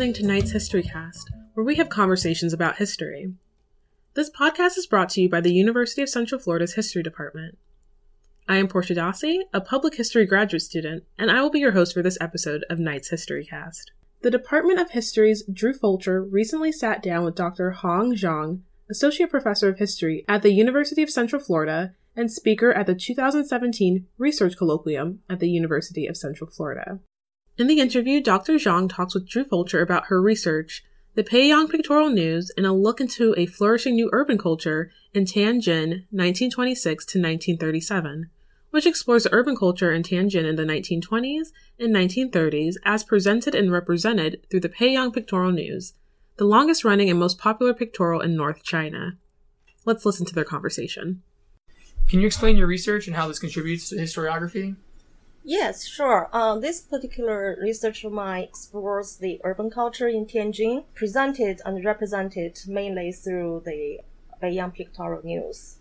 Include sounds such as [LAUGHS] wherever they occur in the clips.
listening to Knight's History Cast, where we have conversations about history. This podcast is brought to you by the University of Central Florida's History Department. I am Portia Dossi, a public history graduate student, and I will be your host for this episode of Knight's History Cast. The Department of History's Drew Fulcher recently sat down with Dr. Hong Zhang, Associate Professor of History at the University of Central Florida and speaker at the 2017 Research Colloquium at the University of Central Florida. In the interview, Dr. Zhang talks with Drew Fulcher about her research, the Peiyang Pictorial News, and a look into a flourishing new urban culture in Tianjin 1926 to 1937, which explores urban culture in Tianjin in the 1920s and 1930s as presented and represented through the Peiyang Pictorial News, the longest running and most popular pictorial in North China. Let's listen to their conversation. Can you explain your research and how this contributes to historiography? Yes, sure. Uh, this particular research of mine explores the urban culture in Tianjin, presented and represented mainly through the Peiyang Pictorial News.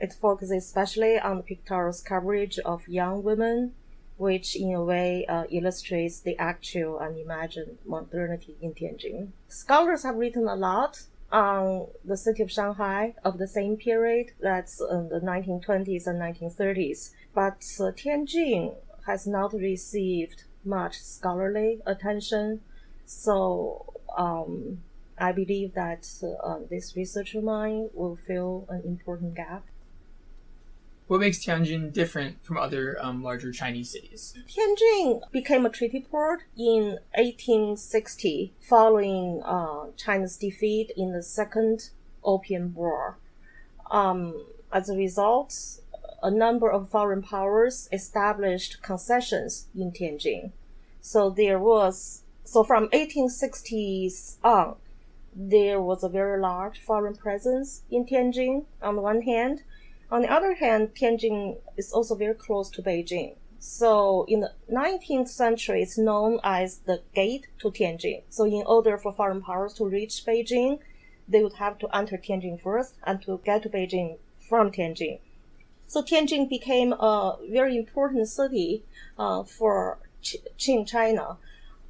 It focuses especially on the pictorial coverage of young women, which in a way uh, illustrates the actual and imagined modernity in Tianjin. Scholars have written a lot on the city of Shanghai of the same period, that's the 1920s and 1930s. But uh, Tianjin has not received much scholarly attention. So um, I believe that uh, this research of mine will fill an important gap. What makes Tianjin different from other um, larger Chinese cities? Tianjin became a treaty port in 1860 following uh, China's defeat in the Second Opium War. Um, as a result, a number of foreign powers established concessions in Tianjin. So there was, so from 1860s on, there was a very large foreign presence in Tianjin on the one hand. On the other hand, Tianjin is also very close to Beijing. So in the 19th century, it's known as the gate to Tianjin. So in order for foreign powers to reach Beijing, they would have to enter Tianjin first and to get to Beijing from Tianjin. So Tianjin became a very important city uh, for Qing China.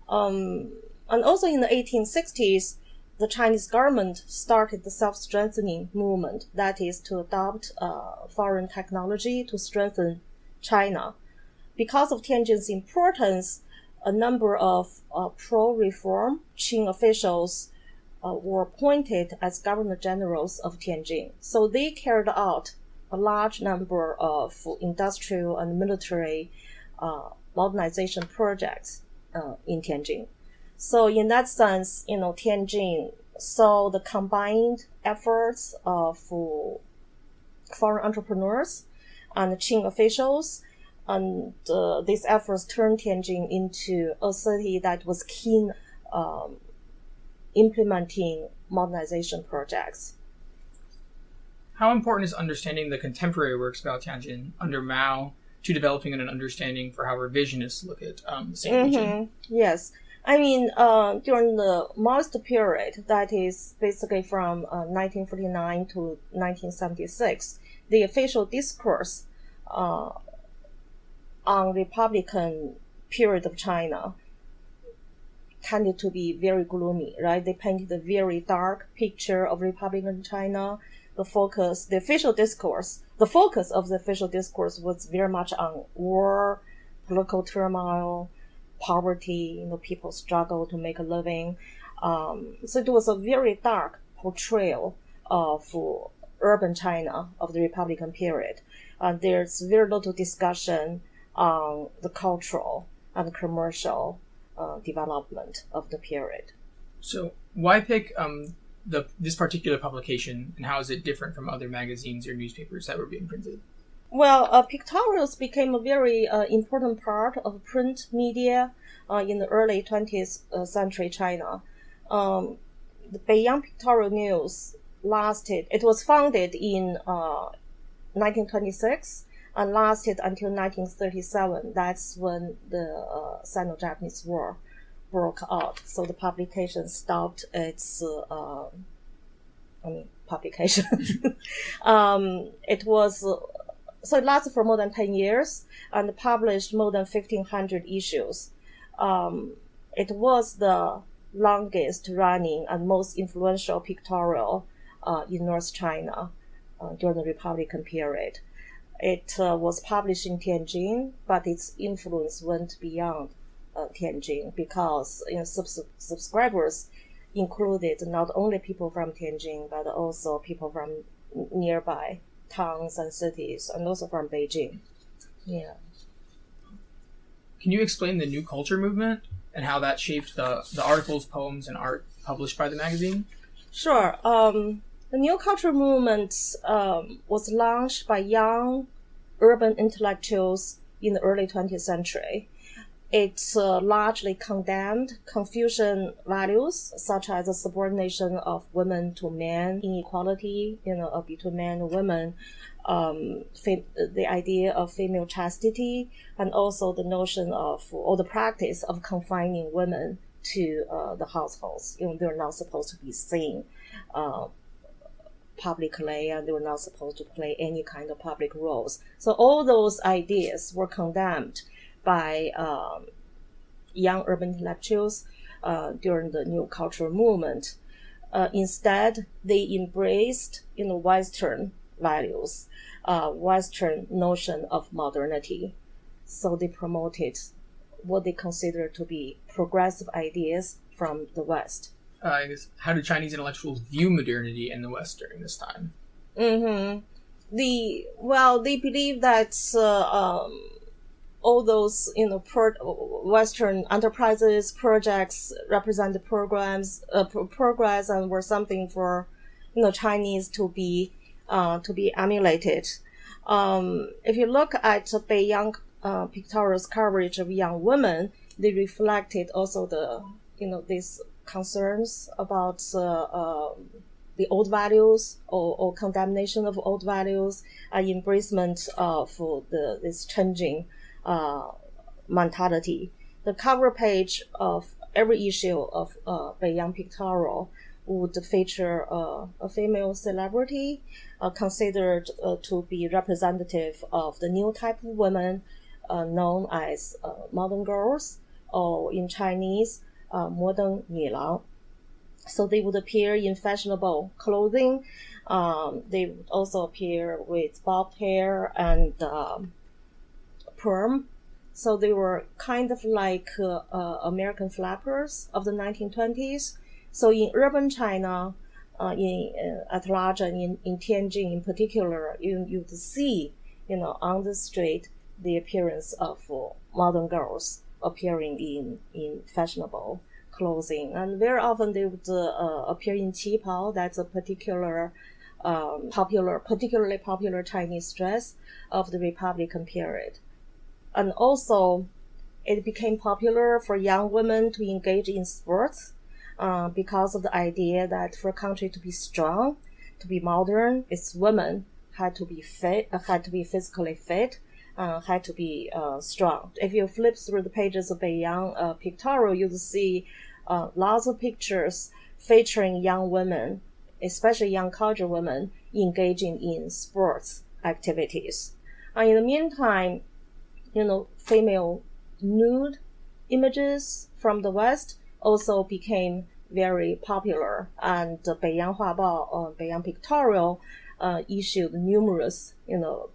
Um, and also in the 1860s, the Chinese government started the self-strengthening movement, that is to adopt uh, foreign technology to strengthen China. Because of Tianjin's importance, a number of uh, pro-reform Qing officials uh, were appointed as governor generals of Tianjin. So they carried out a large number of industrial and military uh, modernization projects uh, in Tianjin. So in that sense, you know, Tianjin saw the combined efforts of foreign entrepreneurs and Qing officials, and uh, these efforts turned Tianjin into a city that was keen um, implementing modernization projects. How important is understanding the contemporary works about Tianjin under Mao to developing an understanding for how revisionists look at um, the same mm-hmm. region? Yes. I mean, uh, during the Maoist period, that is basically from uh, 1949 to 1976, the official discourse uh, on Republican period of China tended to be very gloomy, right? They painted a very dark picture of Republican China the focus, the official discourse, the focus of the official discourse was very much on war, political turmoil, poverty, you know, people struggle to make a living. Um, so it was a very dark portrayal of urban China of the Republican period. Uh, there's very little discussion on the cultural and commercial uh, development of the period. So, why pick um, the this particular publication, and how is it different from other magazines or newspapers that were being printed? Well, uh, pictorials became a very uh, important part of print media uh, in the early 20th uh, century China. Um, the Peiyang Pictorial News lasted, it was founded in 1926 uh, and lasted until 1937. That's when the uh, Sino Japanese War broke out. So the publication stopped its, uh, I mean, publication. [LAUGHS] um, it was, so it lasted for more than 10 years and published more than 1500 issues. Um, it was the longest running and most influential pictorial uh, in North China uh, during the Republican period. It uh, was published in Tianjin, but its influence went beyond uh, Tianjin because you know, subs- subscribers included not only people from Tianjin, but also people from nearby towns and cities, and also from Beijing. Yeah. Can you explain the new culture movement and how that shaped the, the articles, poems, and art published by the magazine? Sure. Um, the New Culture Movement um, was launched by young urban intellectuals in the early 20th century. It uh, largely condemned Confucian values such as the subordination of women to men, inequality, you know, between men and women, um, the idea of female chastity, and also the notion of or the practice of confining women to uh, the households. You know, they're not supposed to be seen uh, publicly, and they were not supposed to play any kind of public roles. So all those ideas were condemned by um, young urban intellectuals uh, during the New Cultural Movement. Uh, instead, they embraced you know Western values, uh, Western notion of modernity. So they promoted what they consider to be progressive ideas from the West. Uh, I guess, how do Chinese intellectuals view modernity in the West during this time? Mm-hmm. The well, they believe that uh, um, all those you know pro- Western enterprises projects represent programs, uh, pro- progress, and were something for you know Chinese to be uh, to be emulated. Um, if you look at Beiyang uh, Pictorial's coverage of young women, they reflected also the you know these concerns about uh, um, the old values or, or, condemnation of old values and embracement of the this changing uh, mentality. The cover page of every issue of uh, Beiyang Pictorial would feature uh, a female celebrity uh, considered uh, to be representative of the new type of women uh, known as uh, modern girls, or in Chinese, uh, modern 女郎. So they would appear in fashionable clothing. Um, they would also appear with bob hair and um, perm. So they were kind of like American flappers of the 1920s so in urban China, uh, in uh, at large and in, in Tianjin in particular, you you see you know on the street the appearance of uh, modern girls appearing in in fashionable clothing, and very often they would uh, appear in qipao. That's a particular um, popular, particularly popular Chinese dress of the Republican period, and also it became popular for young women to engage in sports uh, because of the idea that for a country to be strong, to be modern, its women had to be fit, uh, had to be physically fit, uh, had to be uh, strong. If you flip through the pages of Beiyang uh, Pictorial, you'll see uh, lots of pictures featuring young women, especially young culture women, engaging in sports activities. in the meantime, you know, female nude images from the West also became very popular, and the Beiyang Huabao or Beiyang Pictorial uh, issued numerous, you know,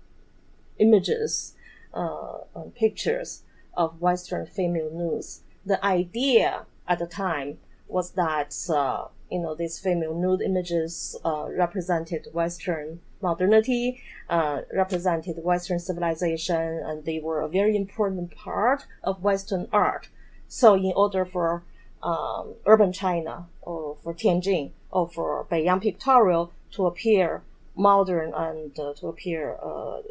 images, uh, pictures of Western female nudes. The idea at the time was that uh, you know these female nude images uh, represented Western modernity, uh, represented Western civilization, and they were a very important part of Western art. So, in order for um, urban China or for Tianjin or for Beiyang Pictorial to appear modern and uh, to appear uh,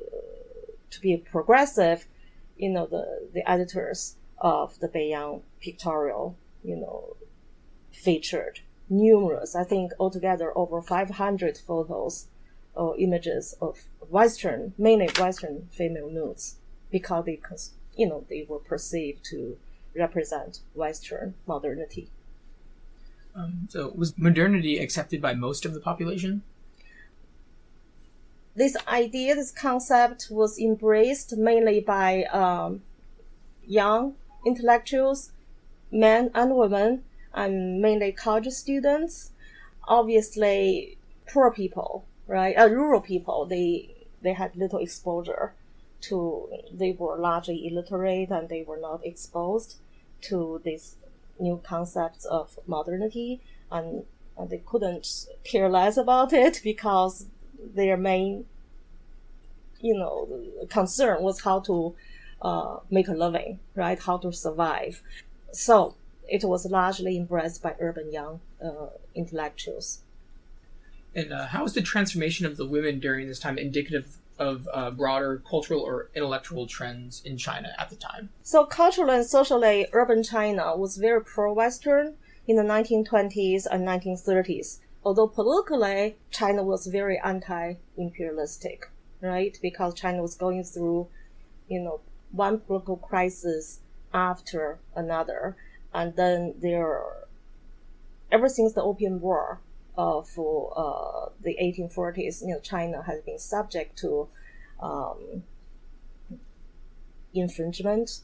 to be progressive, you know, the, the editors of the Beiyang Pictorial, you know, featured numerous, I think altogether over 500 photos or images of Western, mainly Western female nudes because they, you know, they were perceived to represent Western modernity. Um, so, was modernity accepted by most of the population? This idea, this concept was embraced mainly by um, young intellectuals, men and women, and mainly college students. Obviously, poor people, right? Uh, rural people, they they had little exposure to. They were largely illiterate and they were not exposed to these new concepts of modernity, and, and they couldn't care less about it [LAUGHS] because their main, you know, concern was how to uh, make a living, right? How to survive. So it was largely embraced by urban young uh, intellectuals. And uh, how is the transformation of the women during this time indicative of uh, broader cultural or intellectual trends in China at the time? So, culturally and socially, urban China was very pro Western in the 1920s and 1930s. Although politically, China was very anti imperialistic, right? Because China was going through, you know, one political crisis after another. And then there, ever since the Opium War, uh, for uh, the 1840s, you know, China has been subject to um, infringement,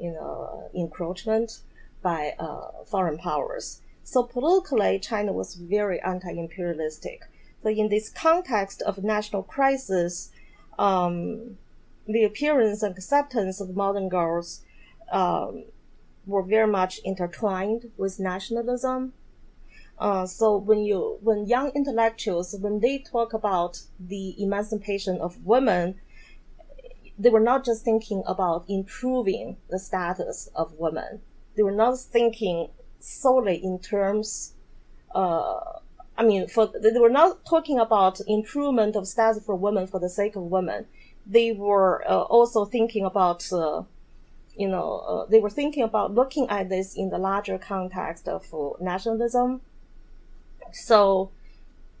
you know, encroachment by uh, foreign powers. So politically, China was very anti-imperialistic. So in this context of national crisis, um, the appearance and acceptance of modern girls um, were very much intertwined with nationalism. Uh, so when you when young intellectuals when they talk about the emancipation of women, they were not just thinking about improving the status of women. They were not thinking solely in terms. Uh, I mean, for they were not talking about improvement of status for women for the sake of women. They were uh, also thinking about uh, you know, uh, they were thinking about looking at this in the larger context of uh, nationalism. So,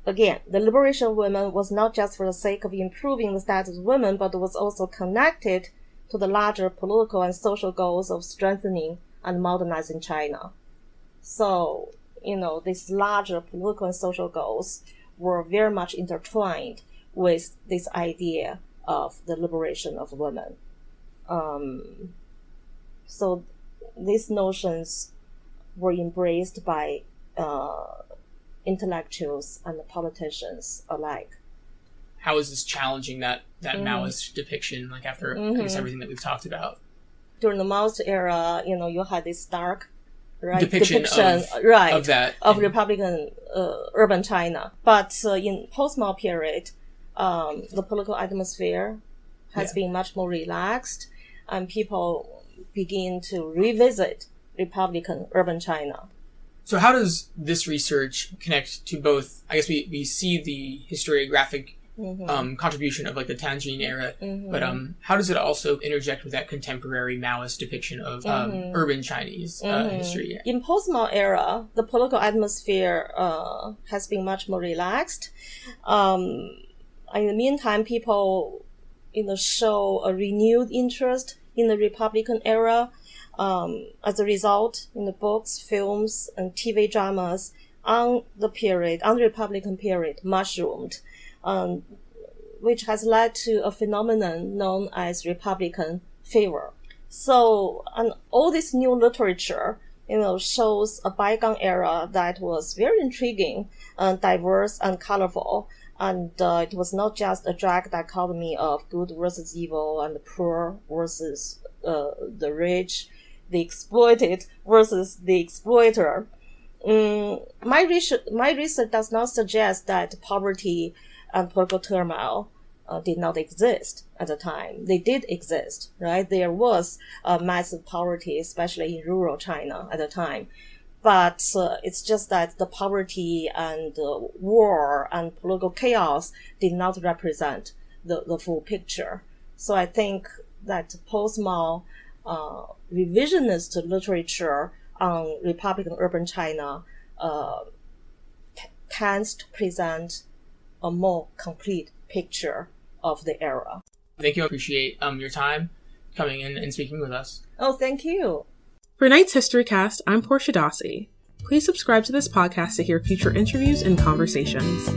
again, the liberation of women was not just for the sake of improving the status of women, but was also connected to the larger political and social goals of strengthening and modernizing China. So, you know, these larger political and social goals were very much intertwined with this idea of the liberation of women. Um, so these notions were embraced by uh, intellectuals and politicians alike. How is this challenging that that mm. Maoist depiction? Like after mm-hmm. I guess mm-hmm. everything that we've talked about during the Maoist era, you know, you had this dark right depiction, depiction of, right of that of Republican uh, urban China. But uh, in post Mao period, um, the political atmosphere has yeah. been much more relaxed, and people begin to revisit Republican urban China. So, how does this research connect to both? I guess we, we see the historiographic mm-hmm. um, contribution of like the Tianjin era, mm-hmm. but um, how does it also interject with that contemporary Maoist depiction of um, mm-hmm. urban Chinese uh, mm-hmm. history? In post Mao era, the political atmosphere uh, has been much more relaxed. Um, in the meantime, people you know show a renewed interest in the Republican era. Um, as a result, in the books, films, and TV dramas on the period, on the Republican period, mushroomed, um, which has led to a phenomenon known as Republican fever. So, and all this new literature, you know, shows a bygone era that was very intriguing, and diverse, and colorful, and uh, it was not just a drag dichotomy of good versus evil and poor versus uh, the rich, the exploited versus the exploiter. Um, my research, my research does not suggest that poverty and political turmoil uh, did not exist at the time. They did exist, right? There was a massive poverty, especially in rural China at the time but uh, it's just that the poverty and uh, war and political chaos did not represent the, the full picture. So I think that post-Mao uh, revisionist literature on Republican urban China uh, t- tends to present a more complete picture of the era. Thank you. I appreciate um, your time coming in and speaking with us. Oh, thank you. For Knight's History Cast, I'm Portia Dossi. Please subscribe to this podcast to hear future interviews and conversations.